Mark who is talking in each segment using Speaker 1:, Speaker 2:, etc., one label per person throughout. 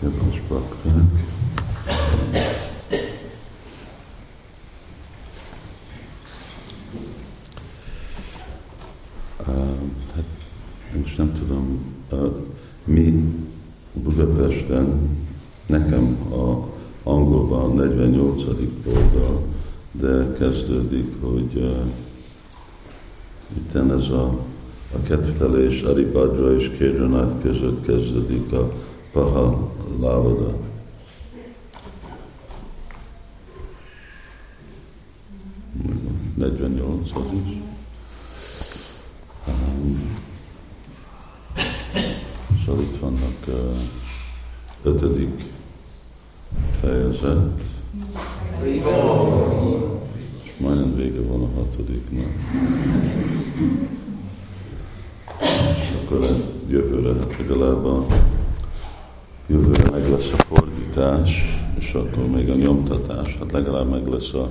Speaker 1: Kedves bakták! Hát, most nem tudom, mi Budapesten, nekem a angolban 48. oldal, de kezdődik, hogy itt ez a, a kedvtelés Aribadra és Kédranát között kezdődik a Paha Lávada. Negyvennyolc az is. Um, szóval itt vannak uh, ötödik fejezet, és majdnem vége van a hatodiknak. És akkor lehet jövőre, legalább a jövőre meg lesz a fordítás, és akkor még a nyomtatás, hát legalább meg lesz a,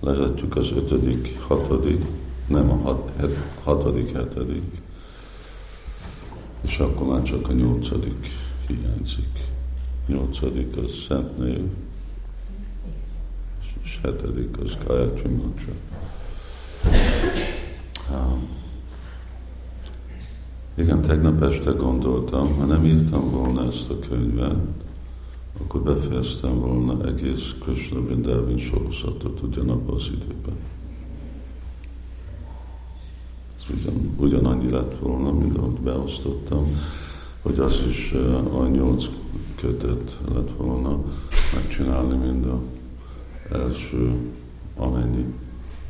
Speaker 1: lehetjük az ötödik, hatodik, nem a hat, het, hatodik, hetedik, és akkor már csak a nyolcadik hiányzik. Nyolcadik az Szent Név, és hetedik az Gayatri Mantra. Um, igen, tegnap este gondoltam, ha nem írtam volna ezt a könyvet, akkor befejeztem volna egész Krishna Vrindavan sorozatot ugyanabban az időben. Ugyan, ugyanannyi lett volna, mint ahogy beosztottam, hogy az is a nyolc kötet lett volna megcsinálni, mind a első, amennyi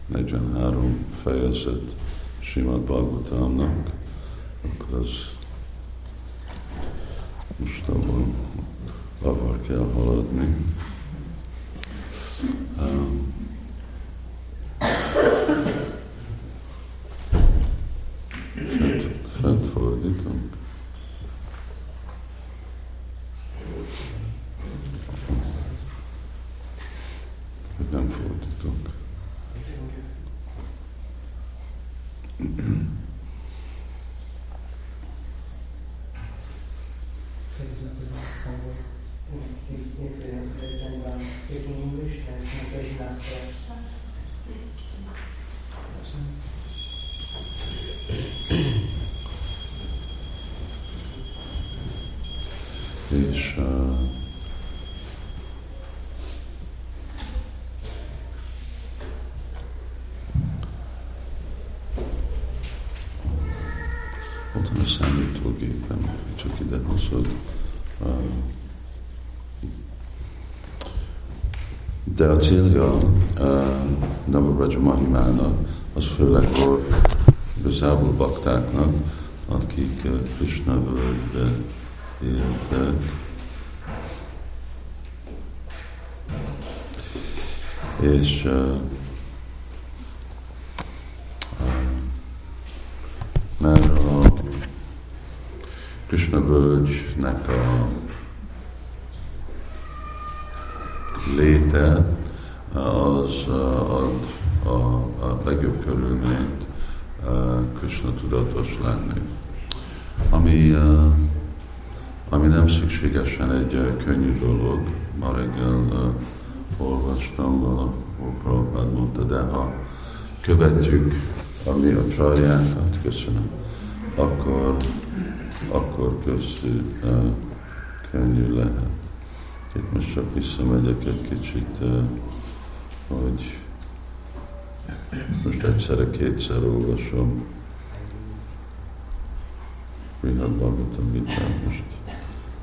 Speaker 1: 43 fejezet Simad Bhagavatamnak akkor az most abban avval kell haladni. Um, és ott van a számítógépem, csak ide hozod. De a célja Navaraja Mahimának az főleg igazából baktáknak, akik Krishna völgybe éltek. És uh, mert a Krishna völgynek a léte az ad a, a legjobb körülményt Krishna tudatos lenni. Ami nem szükségesen egy könnyű dolog. Ma reggel uh, olvastam valahol, Prabhupád mondta, de ha követjük ami a csarjánkat, köszönöm, akkor, akkor közű, uh, könnyű lehet. Itt most csak visszamegyek egy kicsit, uh, hogy most egyszerre kétszer olvasom. Rihad Bhagavatam vitán most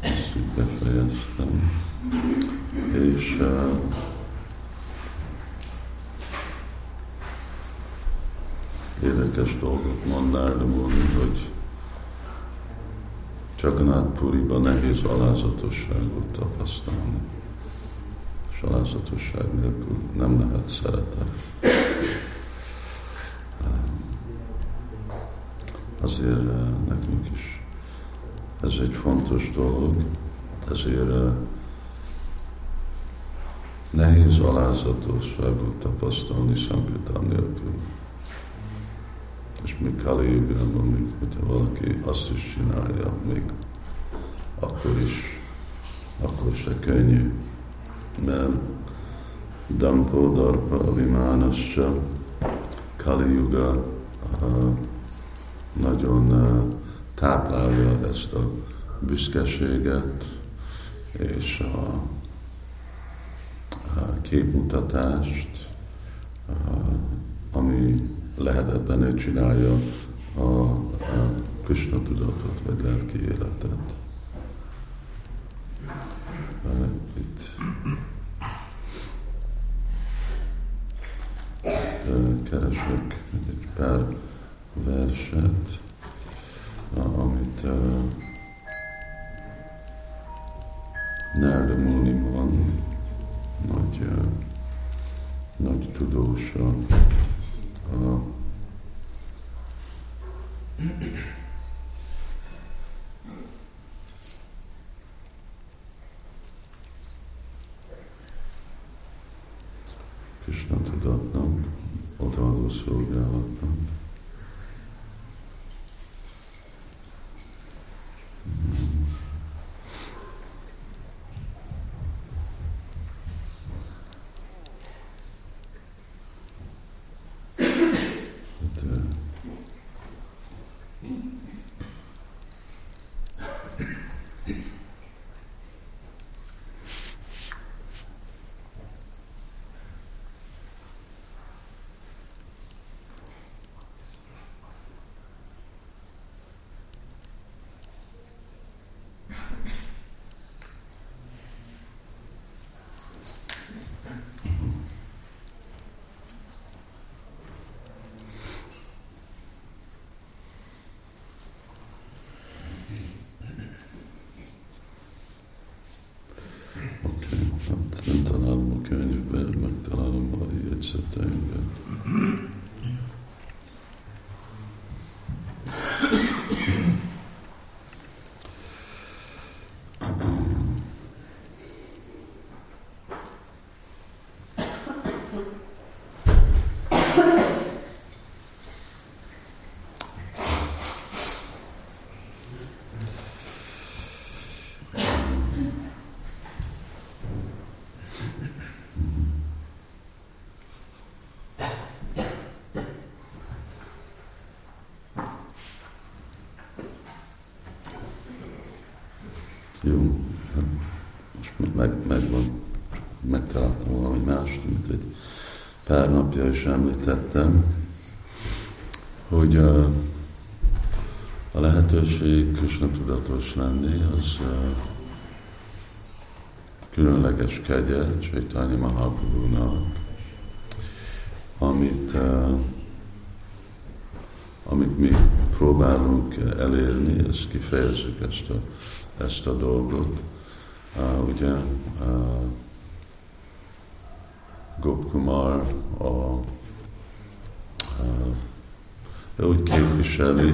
Speaker 1: ezt így befejeztem. És uh, érdekes dolgot mond hogy Csaganát Puriban nehéz alázatosságot tapasztalni. És alázatosság nélkül nem lehet szeretet. Azért nekünk is ez egy fontos dolog, ezért nehéz alázatosságot tapasztalni Sankirtán nélkül. És még Kali Jugában, hogyha valaki azt is csinálja, még akkor is akkor se könnyű, mert Dampo Darpa Vimánascha Kali Yuga nagyon táplálja ezt a büszkeséget és a, a képmutatást, uh, ami lehetetlenül csinálja a, a Krishna tudatot, vagy lelki életet. Itt keresek egy pár verset, Narda Muni mond, nagy, uh, nagy tudósa a Krishna tudatnak, odaadó szolgálatnak. nem találom a könyvben, megtalálom a jegyzeteimben. Jó, hát most meg, megvan, megtaláltam valami más, mint egy pár napja is említettem, hogy a, a lehetőség Krishna tudatos lenni, az uh, különleges kegye Csaitanya Mahaprabhu-nak, amit, uh, mi próbálunk elérni, ezt kifejezzük ezt a ezt a dolgot. Uh, ugye uh, Gopkumar a, uh, ő úgy képviseli,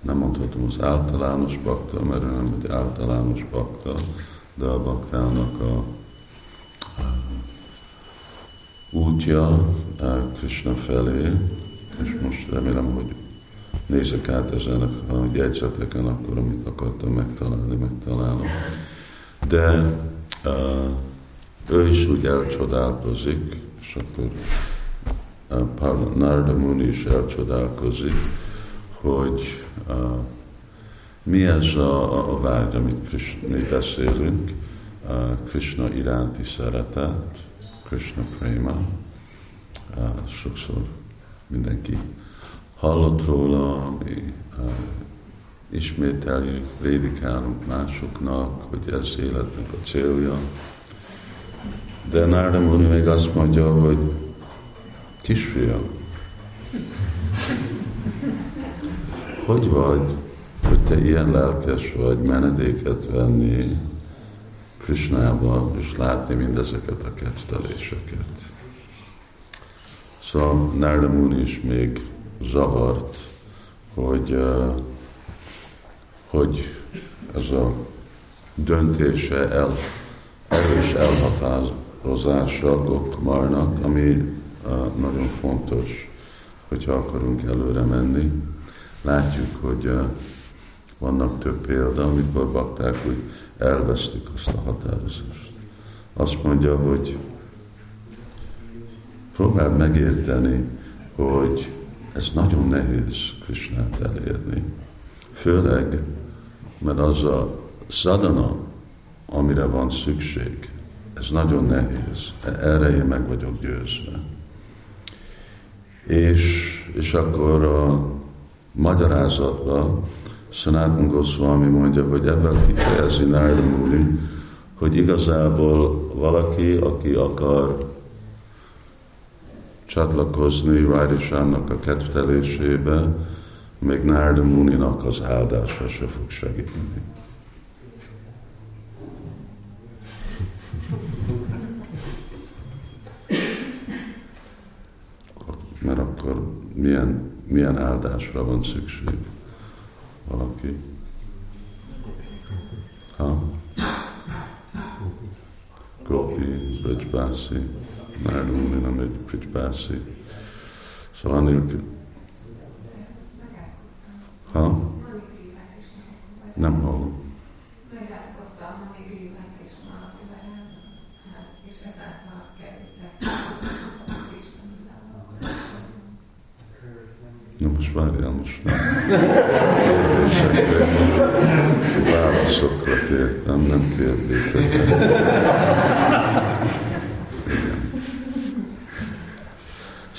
Speaker 1: nem mondhatom az általános bakta, mert ő nem egy általános bakta, de a baktának a, útja Krishna felé, és most remélem, hogy nézek át ezen a jegyzeteken, akkor amit akartam megtalálni, megtalálom. De uh, ő is úgy elcsodálkozik, és akkor uh, Narda Muni is elcsodálkozik, hogy uh, mi ez a, a vágy, amit Krishna, mi beszélünk, uh, Krishna iránti szeretet, Krishna prema, uh, sokszor mindenki hallott róla, mi ismételjük, prédikálunk másoknak, hogy ez életnek a célja. De Nárda Muni még azt mondja, hogy kisfiam, hogy vagy, hogy te ilyen lelkes vagy menedéket venni Krishnába, és látni mindezeket a ketteléseket. Szóval Nárda is még zavart, hogy, hogy ez a döntése el, erős elhatározása Gopkumarnak, ami nagyon fontos, hogyha akarunk előre menni. Látjuk, hogy vannak több példa, amikor bakták úgy elvesztik azt a határozást. Azt mondja, hogy próbáld megérteni, hogy ez nagyon nehéz Krisnát elérni. Főleg, mert az a sadana, amire van szükség, ez nagyon nehéz. Erre én meg vagyok győzve. És, és akkor a magyarázatban Sanatan Goswami mondja, hogy ebben kifejezi Muni, hogy igazából valaki, aki akar csatlakozni Rájdisának a kedvtelésébe, még Narada Muninak az áldása se fog segíteni. Mert akkor milyen, milyen áldásra van szükség valaki? Ha? Gopi, Brajbási, Muni nem egy Brajbási. Szóval anélkül, Ha? Nem hallom. Na most várjál, most nem. Kérdésekre, válaszokra kértem, nem kérdésekre.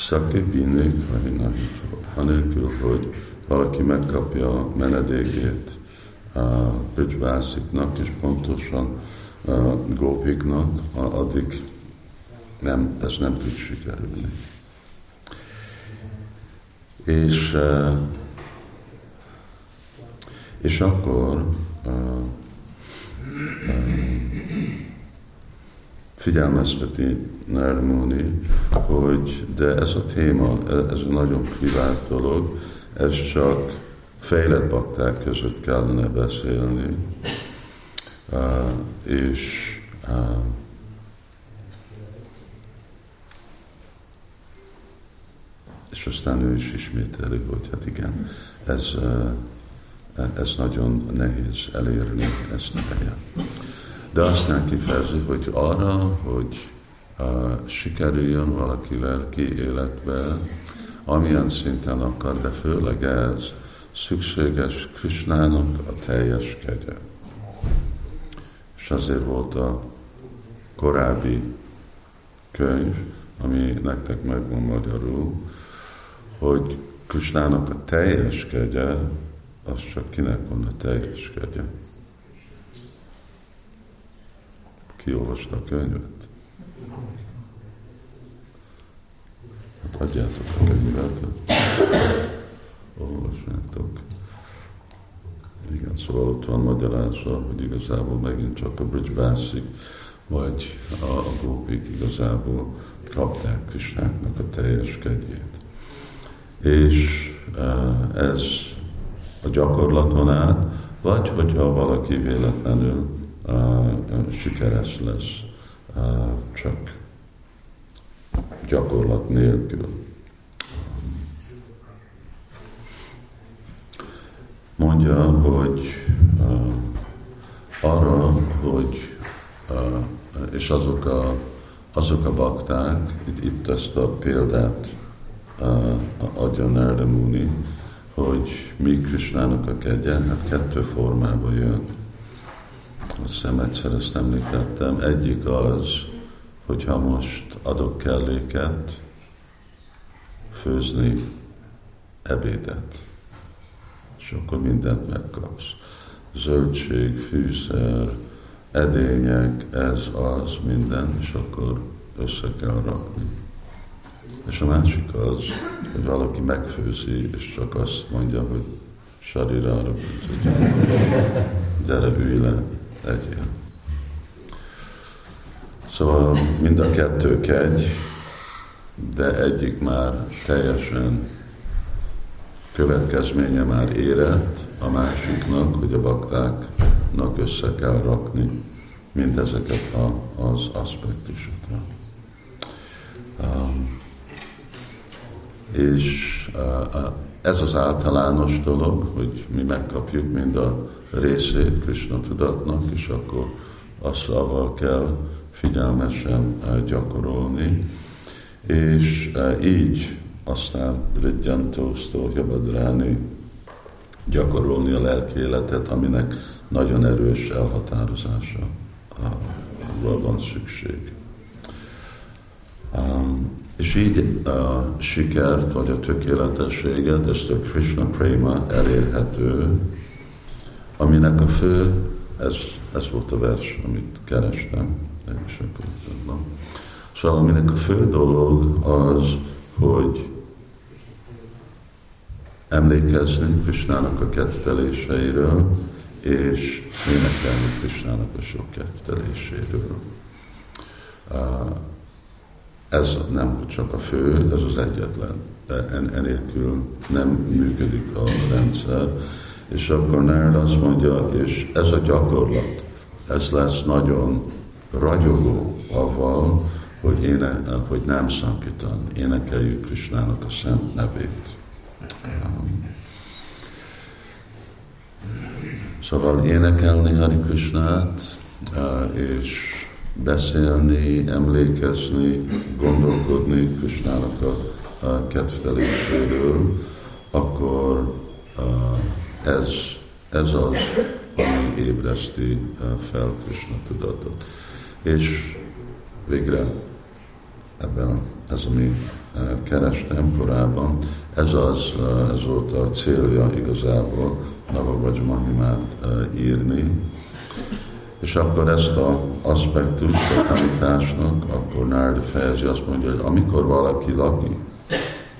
Speaker 1: Szake bínék, anélkül, hogy valaki megkapja a menedékét a Bridgebásziknak, és pontosan gópiknak, addig nem, ez nem tud sikerülni. És, és akkor figyelmezteti Nármúni, hogy de ez a téma, ez a nagyon privát dolog, ez csak fejlett bakták között kellene beszélni, uh, és uh, és aztán ő is ismételi, hogy hát igen, ez, uh, ez nagyon nehéz elérni ezt a helyet. De aztán kifejezi, hogy arra, hogy uh, sikerüljön valaki lelki életbe, amilyen szinten akar, de főleg ez szükséges Krisnának a teljes kegye. És azért volt a korábbi könyv, ami nektek megvan magyarul, hogy Krisnának a teljes kegye, az csak kinek van a teljes kegye. Ki olvasta a könyvet? Hát adjátok a könyvet. Olvassátok. Igen, szóval ott van magyarázva, hogy igazából megint csak a Bridge Bászik, vagy a, a gópik igazából kapták Krisnáknak a teljes kegyét. És uh, ez a gyakorlaton át, vagy hogyha valaki véletlenül sikeres lesz, csak gyakorlat nélkül. Mondja, hogy arra, hogy és azok a, azok a bakták, itt, itt ezt a példát adja Narda Muni, hogy mi Krisnának a kegye, hát kettő formában jön. Azt hiszem egyszer ezt említettem. Egyik az, hogyha most adok kelléket, főzni ebédet, és akkor mindent megkapsz. Zöldség, fűszer, edények, ez, az, minden, és akkor össze kell rakni. És a másik az, hogy valaki megfőzi, és csak azt mondja, hogy sarirára, hogy gyere, ülj le, egyél. Szóval mind a kettő kegy, de egyik már teljesen következménye már érett, a másiknak, hogy a baktáknak össze kell rakni mindezeket a, az aspektusokra. Um, és uh, uh, ez az általános dolog, hogy mi megkapjuk mind a részét Krishna tudatnak, és akkor azzal kell figyelmesen gyakorolni, és így aztán Ridjantósztól Jabadráni gyakorolni a lelki életet, aminek nagyon erős elhatározása van szükség. Um, és így a sikert, vagy a tökéletességet, ezt a Krishna Prema elérhető, aminek a fő, ez, ez volt a vers, amit kerestem, és akkor Szóval aminek a fő dolog az, hogy emlékezni Krisnának a ketteléseiről, és énekelni Krisnának a sok ketteléséről. Ez nem csak a fő, ez az egyetlen. En, enélkül nem működik a rendszer. És akkor Nárd azt mondja, és ez a gyakorlat, ez lesz nagyon ragyogó avval, hogy, éne, hogy nem Sankitan, énekeljük Krisnának a szent nevét. Szóval énekelni Hari Krishnát, és beszélni, emlékezni, gondolkodni Krisnának a kedveléséről, akkor ez, ez az, ami ébreszti fel Krishna tudatot. És végre ebben ez, ami kerestem korábban, ez az, ez volt a célja igazából Navavagy Mahimát írni, és akkor ezt a aspektust a tanításnak, akkor Nárda fejezi azt mondja, hogy amikor valaki lakik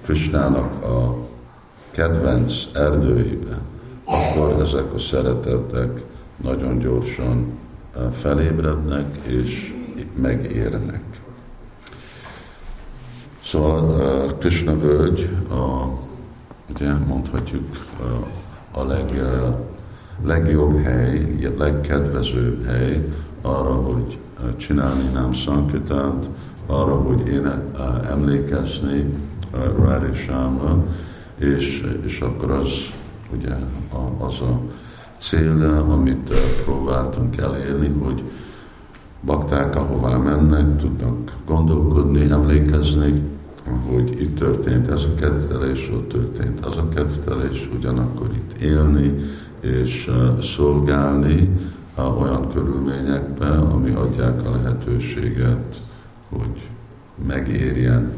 Speaker 1: Krisnának a kedvenc erdőiben, akkor ezek a szeretetek nagyon gyorsan felébrednek és megérnek. Szóval Krishna völgy, a, ugye mondhatjuk a leg, legjobb hely, legkedvezőbb hely arra, hogy csinálni nem szankütánt, arra, hogy én emlékezni Rári Sámra, és, és akkor az ugye az a cél, amit próbáltunk elérni, hogy bakták, ahová mennek, tudnak gondolkodni, emlékezni, hogy itt történt ez a kedvelés, ott történt az a kedvelés, ugyanakkor itt élni és szolgálni olyan körülményekben, ami adják a lehetőséget, hogy megérjen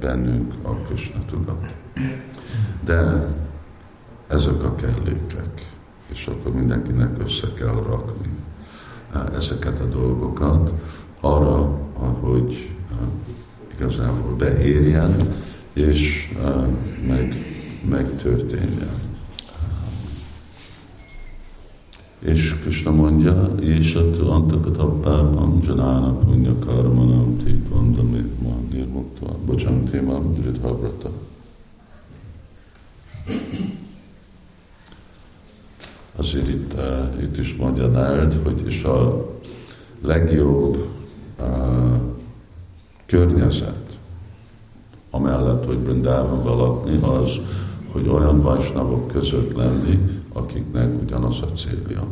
Speaker 1: bennünk a Krishna tudat. De ezek a kellékek, és akkor mindenkinek össze kell rakni ezeket a dolgokat arra, hogy igazából beérjen, és meg, megtörténjen. És Krishna mondja, és a antakat appában Janána punya karmanam tit vandamit ma nirmuktva bocsantémam dridhavrata. Azért itt, uh, itt is Nárd, hogy is a legjobb uh, környezet, amellett, hogy Brindában lakni, az, hogy olyan vajsnavok között lenni, akiknek ugyanaz a célja.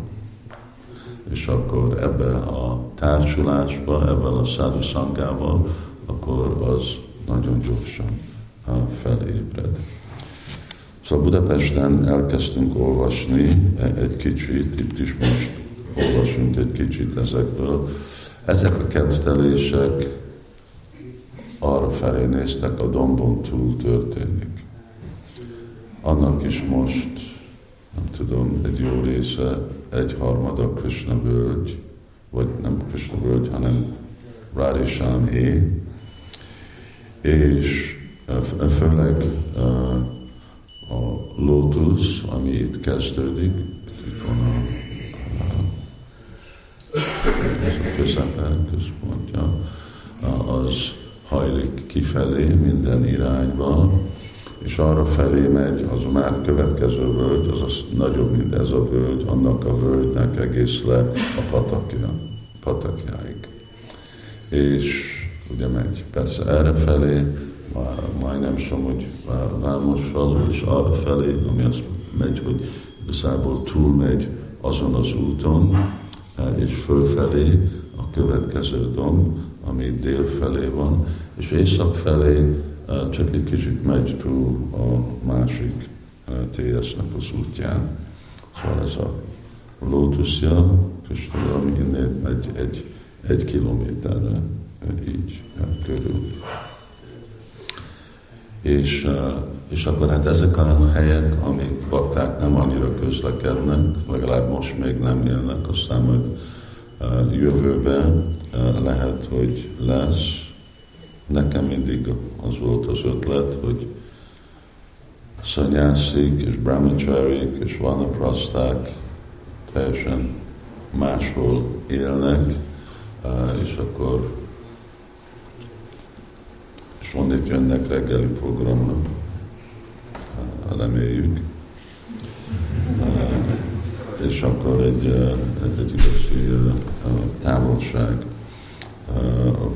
Speaker 1: És akkor ebbe a társulásba, ebben a szádu szangával, akkor az nagyon gyorsan felébred. Szóval Budapesten elkezdtünk olvasni egy kicsit, itt is most olvasunk egy kicsit ezekből. Ezek a kettelések arra felé néztek, a dombon túl történik. Annak is most, nem tudom, egy jó része, egy harmada Krishna völgy, vagy nem Krishna völgy, hanem Radhishan é, és főleg a lótusz, ami itt kezdődik, itt van a, a közepen, központja, az hajlik kifelé minden irányba, és arra felé megy, az a már következő völgy, az az nagyobb, mint ez a völgy, annak a völgynek egész le a patakja, patakjáig. És ugye megy persze erre felé, majdnem sem, hogy Vámossal és arra felé, ami azt megy, hogy igazából túlmegy azon az úton, és fölfelé a következő domb, ami dél felé van, és észak felé csak egy kicsit megy túl a másik TS-nek az útján. Szóval ez a lótuszja, Köstöl, ami innen megy egy, egy kilométerre, így körül. És, és akkor hát ezek a helyek, amik bakták nem annyira közlekednek, legalább most még nem élnek, aztán majd jövőben lehet, hogy lesz. Nekem mindig az volt az ötlet, hogy szanyászik és brahmacharik és vanapraszták teljesen máshol élnek, és akkor és onnét jönnek reggeli programnak, reméljük. És akkor egy, egy igazi távolság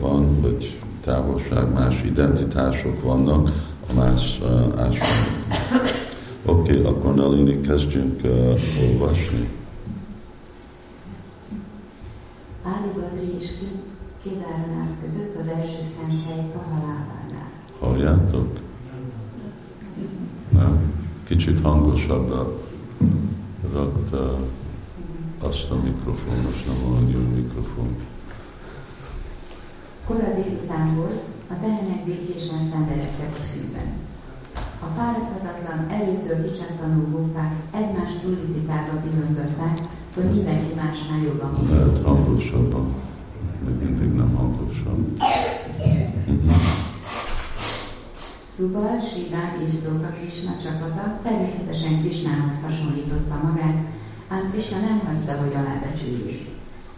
Speaker 1: van, vagy távolság, más identitások vannak a más ásványok. Oké, okay, akkor Nalini kezdjünk olvasni.
Speaker 2: Ádibadri és Kédárnát között az első szent hely Pahalávánál.
Speaker 1: Halljátok? Nem? Kicsit hangosabbra rakta azt a mikrofon, most nem jó mikrofon.
Speaker 2: Kora délután volt, a tehenek békésen szenvedettek a fűben. A fáradhatatlan, előtől kicsattanó gópák egymást túlicitálva bizonyították, hogy mindenki másnál jobban.
Speaker 1: Lehet hangosabban, még mindig nem hangosabb.
Speaker 2: Szubal, Siván és Szloka Krishna csapata természetesen Krishnához hasonlította magát, ám Krishna nem hagyta, hogy alábecsüljék.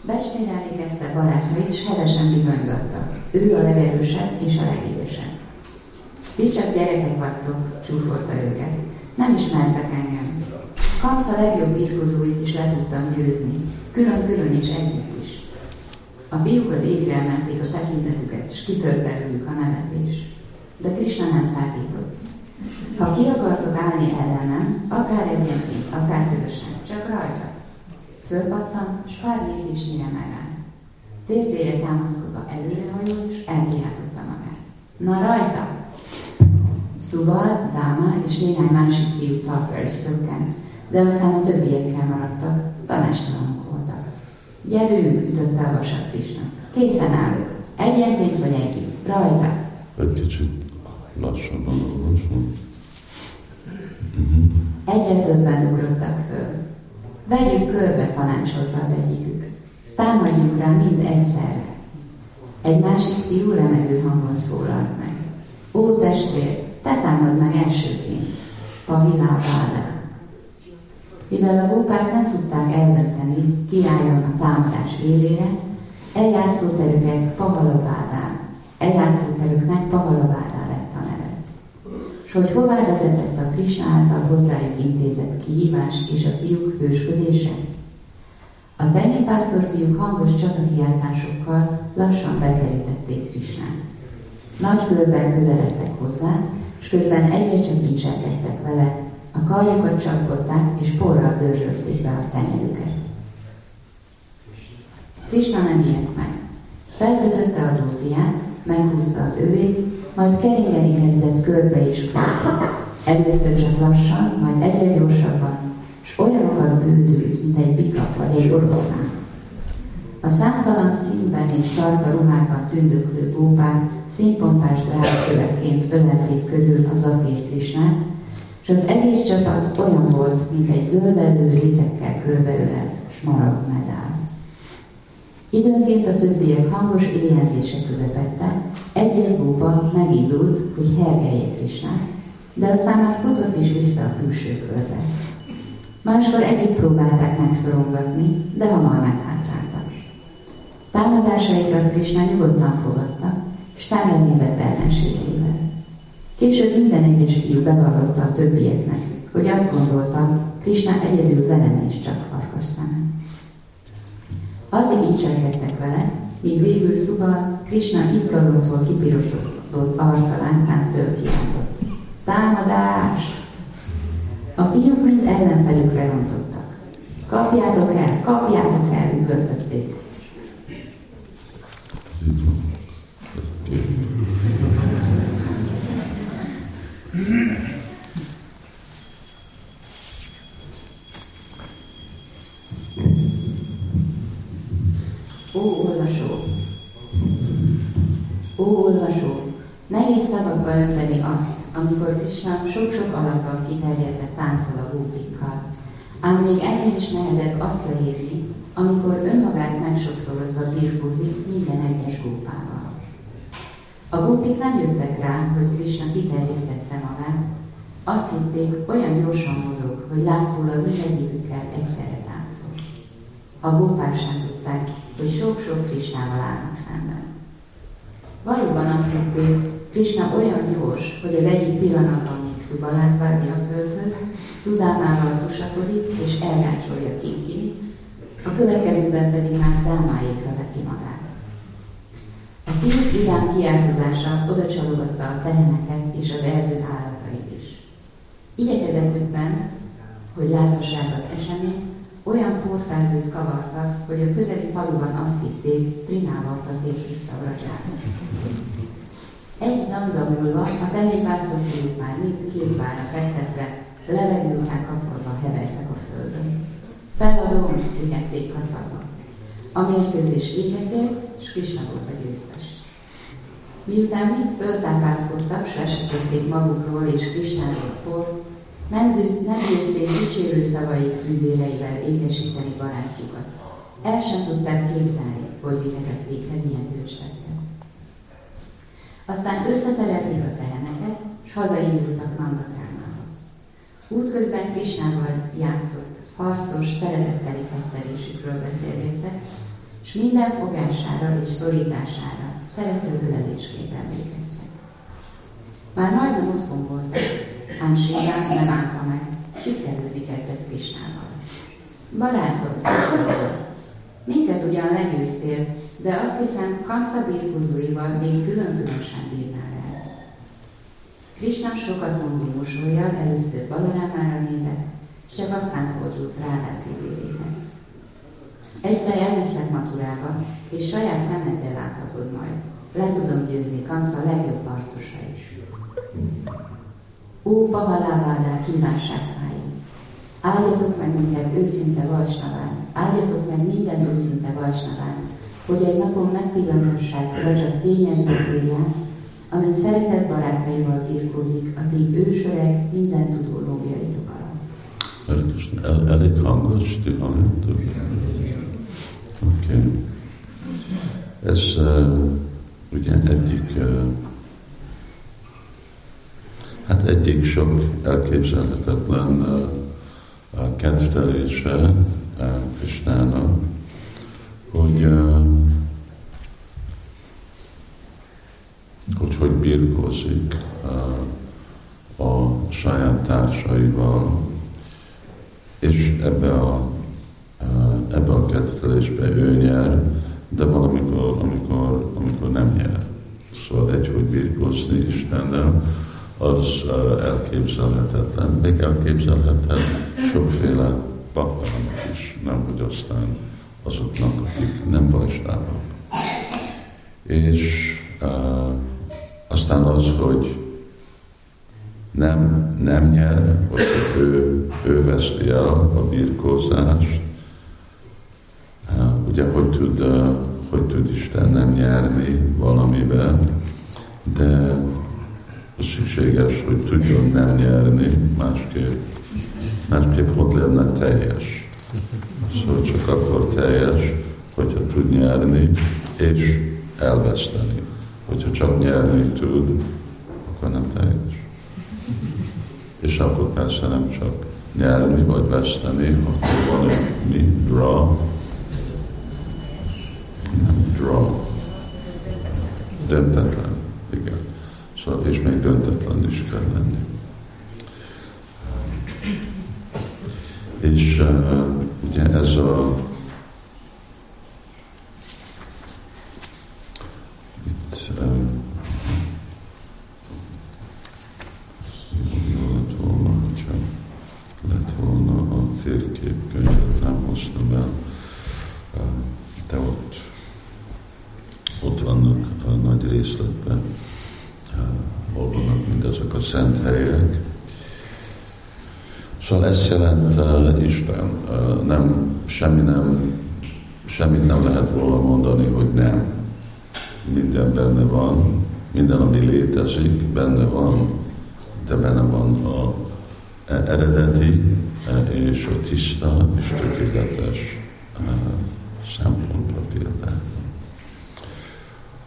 Speaker 2: Becsmérelni kezdte barátai, és hevesen bizonygattak. Ő a legerősebb és a legidősebb. Ti csak gyerekek vagytok, csúfolta őket. Nem ismertek engem. Kamsz a legjobb birkozóit is le tudtam győzni, külön-külön és együtt is. A fiúk az égre emelték a tekintetüket, és kitört belőlük a nevetés. De Krishna nem tágított. Ha ki akartok állni ellenem, akár egyenként, akár közösen, csak rajta. Fölpattan, és pár mire megáll. Térdére támaszkodva előrehajolt, és elkiáltotta magát. Na rajta! Szóval Dáma és néhány másik fiú talpra is szökkent, de aztán a többiekkel maradtak, tanástalanok voltak. Gyerünk, ütötte a vasat Krishna. Készen állok. Egyenként vagy együtt. Rajta.
Speaker 1: Egy kicsit lassabban olvasom.
Speaker 2: Egyre többen ugrottak föl. Vegyük körbe, tanácsolta az egyikük. Támadjuk rá mind egyszerre. Egy másik fiú remegő hangon szólalt meg. Ó, testvér, te támad meg elsőként. Pahilá Vádá. Mivel a gópák nem tudták eldönteni, ki álljon a támadás élére, eljátszóterüket Pahalabádán, eljátszóterüknek Pahalabádán. S hogy hová vezetett a Krishna által hozzájuk intézett kihívás és a fiúk fősködése? A tenyérpásztor fiúk hangos csatakiáltásokkal lassan beterítették Krisnát. Nagy körben közeledtek hozzá, és közben egyre csak incselkedtek vele, a karjukat csapkodták, és porral dörzsölték be a tenyerüket. Krishna nem ilyet meg. Felkötötte a dótiát, meghúzta az övét, majd keringeni kezdett körbe körbe. Először csak lassan, majd egyre gyorsabban, és olyanokat bődült, mint egy bika vagy egy oroszlán. A számtalan színben és tarka ruhákban tündöklő gópák színpompás drágakövekként ölelték körül az Zafir Krisnát, és az egész csapat olyan volt, mint egy zöldelő rétekkel körbeölelt medál. Időnként a többiek hangos éjjelzések közepette, egy-egy gópa megindult, hogy hergelje Krisnát, de aztán már futott is vissza a külső körbe. Máskor együtt próbálták megszorongatni, de hamar meghátráltak. Támadásaikat Krishna nyugodtan fogadta, és szembenézett ellenségével. Később minden egyes fiú bevallotta a többieknek, hogy azt gondolta, Krishna egyedül vele is csak farkas szeme. Addig így vele, míg végül Szuba Krishna izgalomtól kipirosodott, arca lántán fölkiáltott. Támadás! A fiúk mind ellenfelükre rontottak. Kapjátok el, kapjátok el, üvöltötték. Amikor Krishna sok-sok alapban kiterjedve táncol a gópikkal. Ám még ennél is nehezebb azt leírni, amikor önmagát megsokszorozva birkózik minden egyes gópával. A gópik nem jöttek rá, hogy Krishna kiterjesztette magát, azt hitték, olyan gyorsan mozog, hogy látszólag mindegyikükkel egyszerre táncol. A gópák sem tudták, hogy sok-sok Krishnával állnak szemben. Valóban azt hitték, Krishna olyan gyors, hogy az egyik pillanatban még Szubalát vágja a földhöz, Szudámával tusakodik és elrácsolja Kinkini, a következőben pedig már Dámáékra veti magát. A fiúk vidám kiáltozása oda a teheneket és az erdő állatait is. Igyekezetükben, hogy láthassák az eseményt, olyan porfelhőt kavartak, hogy a közeli faluban azt hitték, Trinával tatték vissza a Egy napda múlva a tehénpásztorfiúk már mind kézbára fektetve, levegő után kapkodva hevertek a földön. Feladón szigették kacagba. A mérkőzés véget ért, és Krishna volt a győztes. Miután mind föltápászkodtak, s magukról és Krisnáról por, nem, nem győzték dicsérő szavaik füzéreivel ékesíteni barátjukat. El sem tudták képzelni, hogy vihetett véghez ilyen hőslettel. Aztán összeterelték a teheneket, és hazaindultak Nandakrámához. Útközben Krisnával játszott, harcos, szeretetteli fegyverésükről beszélgettek, és minden fogására és szorítására szerető ölelésként emlékeztek. Már majdnem otthon voltak, ám Siván nem állta meg, sikerülni kezdett Krisnával. Barátom, szóval minket ugyan legyőztél, de azt hiszem, Kansza birkózóival még külön-különösen bírnál el. Krisna sokat mondó mosolyjal először Balarámára nézett, csak aztán fordult rá fivérjéhez. Egyszer elviszlek Maturába, és saját szemeddel láthatod majd. Le tudom győzni Kansza legjobb harcosa is. Ó, Pahalávádá kívánságfáim! Áldjatok meg minket őszinte Vajsnaván, áldjatok meg minden őszinte Vajsnaván, hogy egy napon megpillantassák Raja fényes zafírját, amint szeretett barátaival birkózik a ti ősöreg minden tudó lógjaitok alatt.
Speaker 1: El, elég hangos, ti hallottuk? Oké. Okay. Ez uh, ugye egyik uh, Hát egyik sok elképzelhetetlen uh, kedvelése uh, Krisnának, hogy, hogy hogy birkózik a saját társaival, és ebbe a, ebbe a kedvelésbe ő nyer, de valamikor, amikor, amikor nem nyer. Szóval egy, hogy birkózni Istennel, az elképzelhetetlen. Még elképzelhetetlen sokféle baktának is, nem hogy aztán azoknak, akik nem vajsnávak. És uh, aztán az, hogy nem, nem nyer, hogy ő, ő veszti el a birkózást, uh, ugye hogy tud, uh, hogy tud Isten nem nyerni valamiben, de szükséges, hogy tudjon nem nyerni, másképp, másképp hogy lenne teljes. Szóval csak akkor teljes, hogyha tud nyerni és elveszteni. Hogyha csak nyerni tud, akkor nem teljes. És akkor persze nem csak nyerni vagy veszteni, akkor van egy mi draw, nem draw, döntetlen. Szóval, és még döntetlen is kell lenni. És uh, ugye ez a itt uh, volna, hogyha lett volna a térképkönyvet, nem de ott, ott vannak a nagy részletben mindezek a szent helyek. Szóval ezt jelent uh, Isten. Uh, nem, semmi nem, semmit nem lehet róla mondani, hogy nem. Minden benne van, minden, ami létezik, benne van, de benne van a eredeti és a tiszta és tökéletes szempontba például.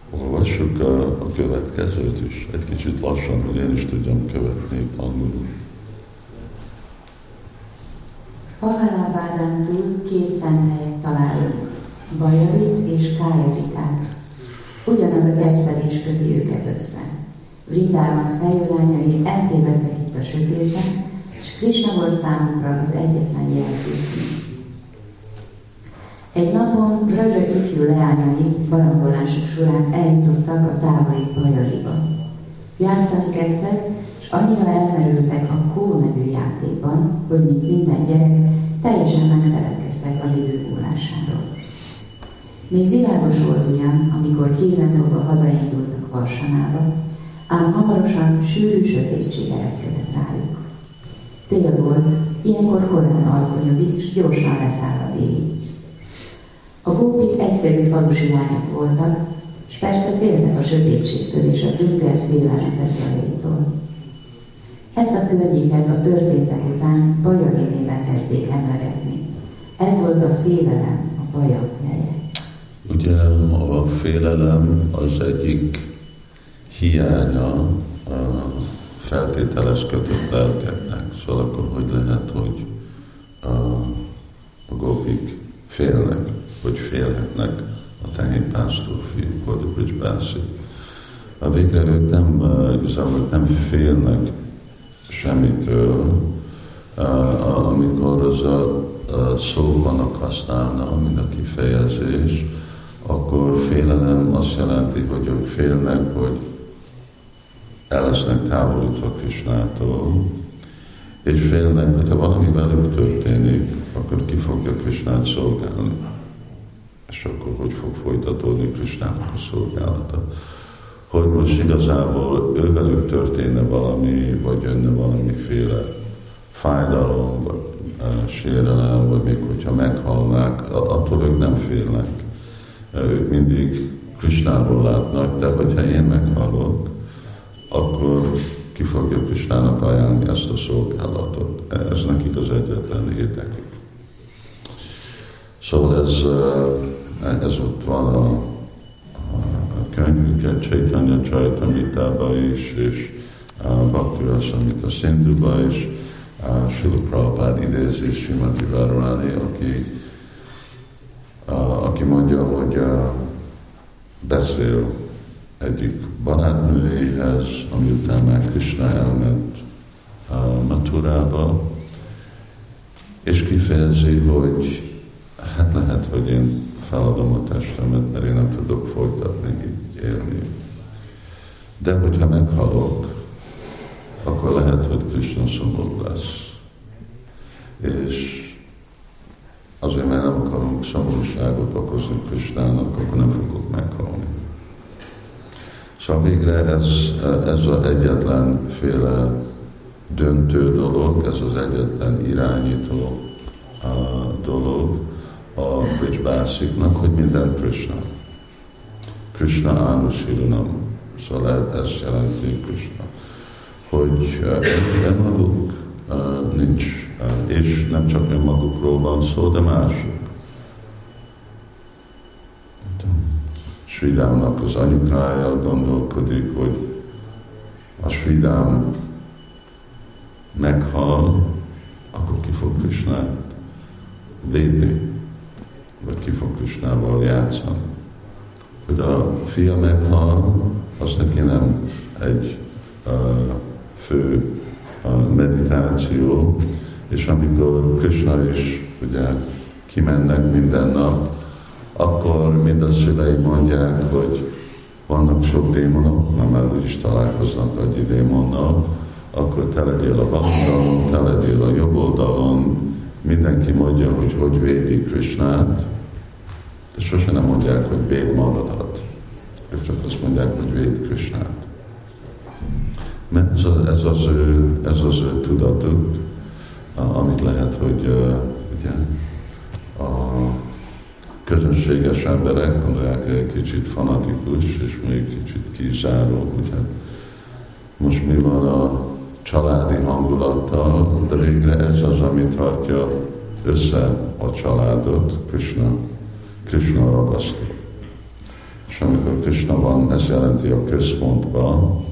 Speaker 1: Olvassuk a következőt is, egy kicsit lassan, hogy én is tudjam követni angolul.
Speaker 2: Pahalávádán túl két szent találunk, Bajarit és Kájorikát. Ugyanaz a kettelés köti őket össze. Vrindában fejlányai eltévedtek itt a sötétben, és Krishna volt számunkra az egyetlen jelzőtűz. Egy napon Raja ifjú leányai barangolások során eljutottak a távoli Bajariba. Játszani kezdtek, és annyira elmerültek a Kó nevű játékban, hogy mint minden gyerek, teljesen megfelelkeztek az idő. Még világos volt ugyan, amikor kézenfogva hazaindultak Varsanába, ám hamarosan sűrű sötétség ereszkedett rájuk. Tél volt, ilyenkor korán alkonyodik, és gyorsan leszáll az ég. A gópik egyszerű falusi lányok voltak, és persze féltek a sötétségtől és a dünger félelmetes zajaitól. Ezt a környéket a történtek után Baja néven kezdték emlegetni. Ez volt a félelem, a Baja helye.
Speaker 1: Ugye a félelem az egyik hiánya a feltételes kötött lelkeknek. Szóval akkor hogy lehet, hogy a, a gópik félnek, hogy félhetnek a tehénpásztor fiúk, vagy a bridgebászik. A végre ők nem, igazából nem félnek semmitől, amikor az a szó vannak használna, mint a kifejezés, akkor félelem azt jelenti, hogy ők félnek, hogy el lesznek távolítva Krisnától, és félnek, hogy ha valami velük történik, akkor ki fogja Krisnát szolgálni. És akkor hogy fog folytatódni Krisnának a szolgálata. Hogy most igazából ővelük történne valami, vagy jönne valamiféle fájdalom, vagy uh, sérelem, vagy még hogyha meghalnák, attól ők nem félnek. Ők mindig Krisnából látnak, de hogyha én meghalok, akkor ki fogja Pistának ajánlani ezt a szolgálatot. Ez nekik az egyetlen érdekük. Szóval ez, eh, ez ott van a, a könyvünket, Csaitanya Csajtamítában is, és a Bhakti Rasamita Sindhuba is, a Srila Prabhupád idézi Srimati Várváni, aki, a, aki mondja, hogy a, beszél egyik barátnőjéhez, ami után már Krishna elment a Maturába, és kifejezi, hogy hát lehet, hogy én feladom a testemet, mert én nem tudok folytatni így élni. De hogyha meghalok, akkor lehet, hogy Krishna szomorú lesz. És azért, mert nem akarunk szomorúságot okozni Krishnának, akkor nem fogok meghalni. Szóval végre ez, ez az egyetlen féle döntő dolog, ez az egyetlen irányító dolog a Bridgebásziknak, hogy minden Krishna. Krishna Anusilanam. Szóval ez jelenti Krishna. Hogy önmaguk nincs, és nem csak önmagukról van szó, de mások. Sridámnak az anyukája gondolkodik, hogy a Sridám meghal, akkor ki fog Krishnát védni, ki fog Krishnával játszani. Hogy a fia meghal, az neki nem egy uh, fő uh, meditáció, és amikor Krishna is ugye kimennek minden nap, akkor mind a szülei mondják, hogy vannak sok démonok, nem már is találkoznak egy démonnal, akkor te legyél a bal oldalon, te legyél a jobb oldalon, mindenki mondja, hogy hogy védi Krishnát, de sose nem mondják, hogy véd magadat. ők csak azt mondják, hogy véd Krisnát. Mert ez, ez, az ő, ez az ő tudatuk, amit lehet, hogy ugye, a közönséges emberek gondolják, egy kicsit fanatikus, és még kicsit kizáró, ugye. Most mi van a családi hangulattal, de végre ez az, ami tartja össze a családot, Krishna, Krishna ragasztó. És amikor Krishna van, ez jelenti a központban,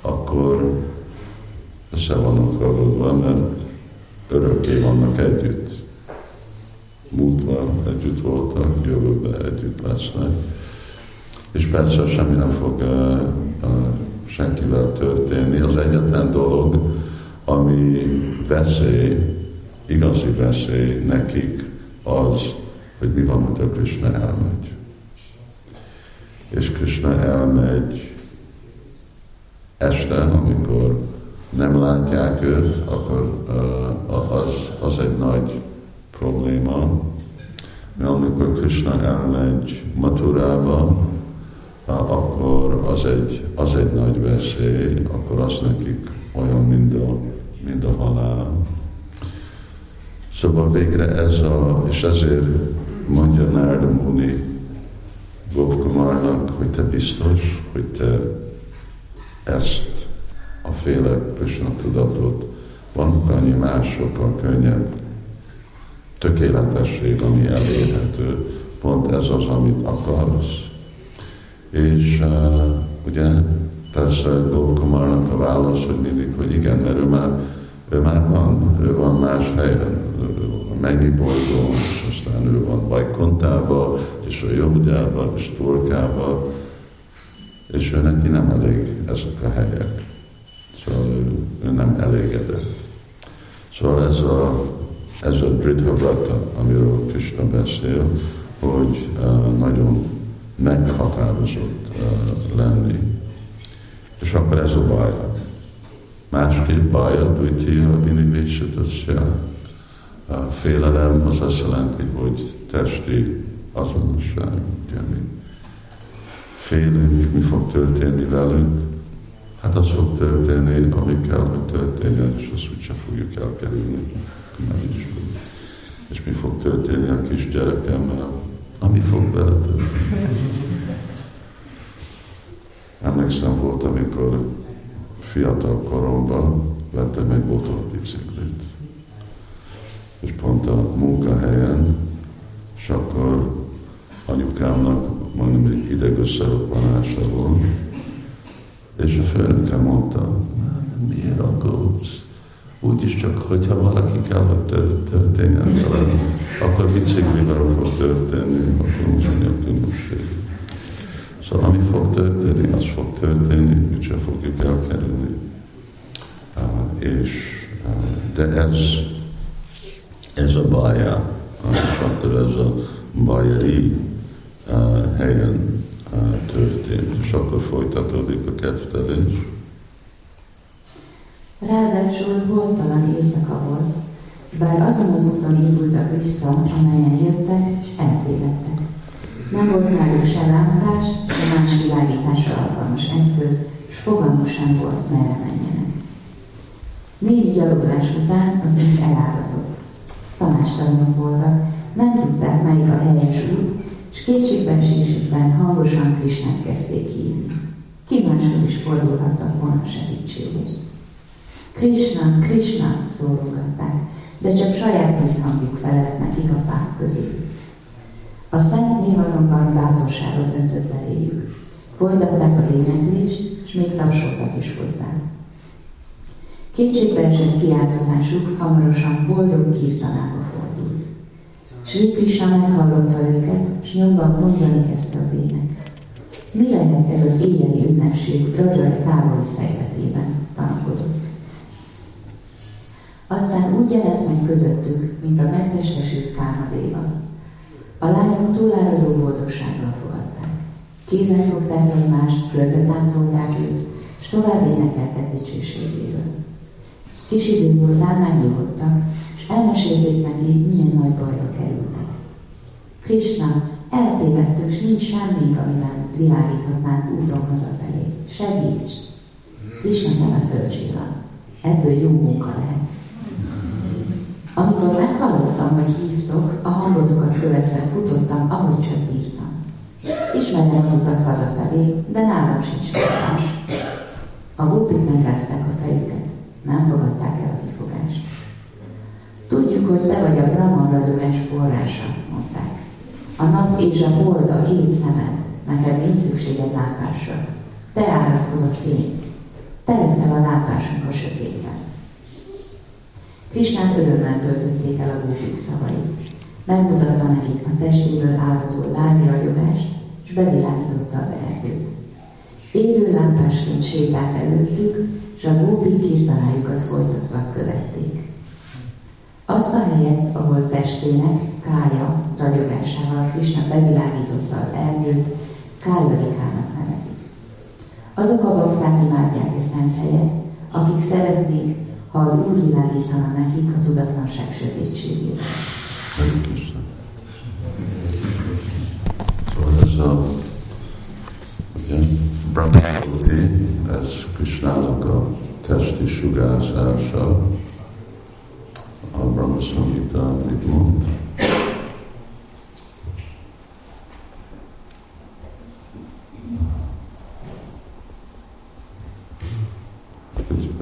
Speaker 1: akkor össze vannak ragadva, mert örökké vannak együtt. Múltban együtt voltak, jövőben együtt lesznek. És persze semmi nem fog uh, uh, senkivel történni. Az egyetlen dolog, ami veszély, igazi veszély nekik az, hogy mi van, hogy a Krishna elmegy. És Krishna elmegy este, amikor nem látják őt, akkor az, az egy nagy probléma. Mert amikor Krishna elmegy Maturába, akkor az egy, az egy nagy veszély, akkor az nekik olyan, mint a, mint a halál. Szóval végre ez a, és ezért mondja Nárda Muni Gopkumarnak, hogy te biztos, hogy te ezt a féle Krishna tudatot, vannak annyi más sokkal könnyebb tökéletesség, ami elérhető. Pont ez az, amit akarsz. És uh, ugye persze Gopkumarnak a válasz, hogy mindig, hogy igen, mert ő már, ő már van, ő van más helyen, mennyi bolygó, és aztán ő van Bajkontába, és a Jogudába, és Turkába, és ő neki nem elég ezek a helyek. Szóval ő, ő nem elégedett. Szóval ez a, ez a Dridha Vrata, amiről Krishna beszél, hogy uh, nagyon meghatározott lenni. És akkor ez a baj. Másképp baj a Dvitya Vinivéshatasya. A félelem az azt jelenti, hogy testi azonosság. Ugye mi félünk, mi fog történni velünk. Hát az fog történni, ami kell, hogy történjen, és azt úgyse fogjuk elkerülni. Nem is. És mi fog történni a kis gyerekemmel, ami fog vele. Emlékszem volt, amikor fiatal koromban vettem egy motorbiciklit. És pont a munkahelyen, és akkor anyukámnak mondom, egy idegösszeroppanása volt, és a főnöke mondta, miért aggódsz? Úgyis csak, hogyha valaki kell, hogy történjen vele, akkor biciklivel fog történni, akkor most mi a különbség. Szóval ami fog történni, az fog történni, sem fogjuk elkerülni. És, de ez, ez a baja, uh, és akkor ez a bajai helyen történt, és akkor folytatódik a kedvtelés.
Speaker 2: Ráadásul holtalan éjszaka volt, bár azon az úton indultak vissza, amelyen jöttek, eltévedtek. Nem volt náluk se lámpás, se más világításra alkalmas eszköz, és fogalmuk sem volt, merre menjenek. Négy gyaloglás után az út elágazott. Tanástalanok voltak, nem tudták, melyik a helyes út, és kétségben sésükben hangosan Krisnát kezdték hívni. Ki máshoz is fordulhattak volna segítségért. Krishna, Krishna szólogatták, de csak saját visszhangjuk felelt nekik a fák közül. A szent név azonban bátorságot öntött beléjük. Folytatták az éneklést, és még tapsoltak is hozzá. esett kiáltozásuk hamarosan boldog kirtanába fordult. Sri Krishna meghallotta őket, és nyomban mondani kezdte az ének. Mi lehet ez az éjjeli ünnepség Vrajai távoli szegletében, tanakodott. Aztán úgy jelent meg közöttük, mint a megtestesült Kámadéva. A lányok túláradó boldogsággal fogadták. Kézen fogták egymást, körbe táncolták őt, és tovább énekeltek dicsőségéről. Kis idő múltán megnyugodtak, és elmesélték neki, milyen nagy bajba kerültek. Krishna Eltévedtük, és nincs semmink, amivel világíthatnánk úton hazafelé. Segíts! Krishna szeme fölcsillan. Ebből jó munka lehet. Amikor meghallottam, hogy hívtok, a hangotokat követve futottam, ahogy csak bírtam. Ismerem az utat hazafelé, de nálam sincs tartás. A gupik megrázták a fejüket, nem fogadták el a kifogást. Tudjuk, hogy te vagy a Brahman ragyogás forrása, mondták. A nap és a hold a két szemed, neked nincs szükséged látásra. Te árasztod a fényt. Te leszel a látásunk a sötétben. Krisnát örömmel töltötték el a bútik szavai. Megmutatta nekik a testéből állható lágy ragyogást, és bevilágította az erdőt. Élő lámpásként sétált előttük, és a gópik kirtalájukat folytatva követték. Azt a helyet, ahol testének, kája ragyogásával Krishna bevilágította az erdőt, kájalikának nevezik. Azok a bakták imádják a szent helyet, akik szeretnék, ha az Úr világítana nekik a tudatlanság sötétségét.
Speaker 1: Szóval ez a ugye, Brahmaputi, ez Krishnának a testi sugárzása, a Brahma Samhita mit mond.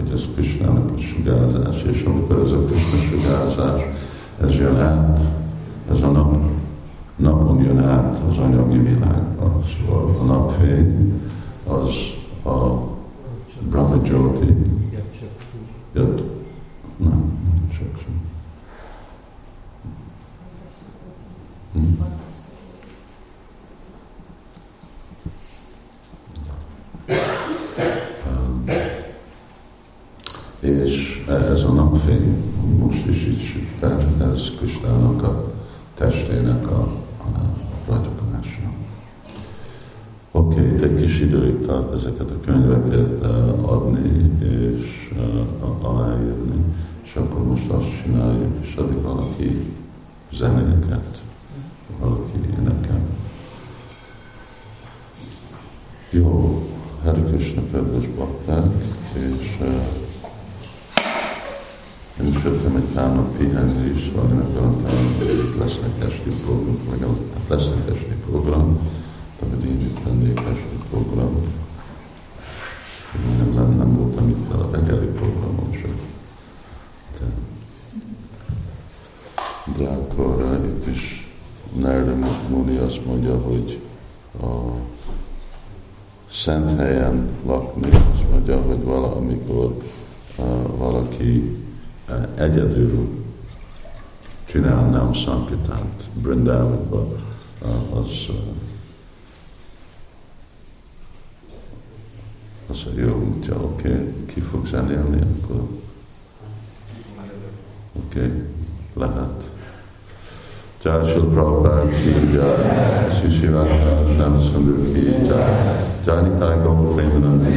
Speaker 1: hogy ez Krishnának a sugárzás, és amikor ez a Krishna sugárzás, ez jön át, ez a nap, napon jön át az anyagi világba. Szóval a napfény az a Brahma Jyoti, jött, nem, csak sem. Hm. És ez a napfény, most is így süt be, ez Krisnának a testének a, a ragyogása. Okay, egy kis időig tart ezeket a könyveket uh, adni és uh, aláírni, és akkor most azt csináljuk, és addig valaki zenéket, valaki énekel. Jó, Hari Krishna kedves bakták, és uh, én is jöttem egy pár nap pihenni is, én akartam, hogy itt lesznek esti program, meg lesznek esti program, itt lennék esti program. Nem, nem, nem voltam itt a reggeli programon sem. De, de akkor uh, itt is Narada Muni azt mondja, hogy a szent helyen lakni, azt mondja, hogy vala, amikor uh, valaki egyedül csinálnám Sankitát Brindavanba, az, az a jó útja, oké, okay. ki fog zenélni akkor? Oké, okay. lehet. Jai Shil Prabhupada ki Sri Radha Shyam Sundar ki jai, Jai Nitai Gaur Premanandi.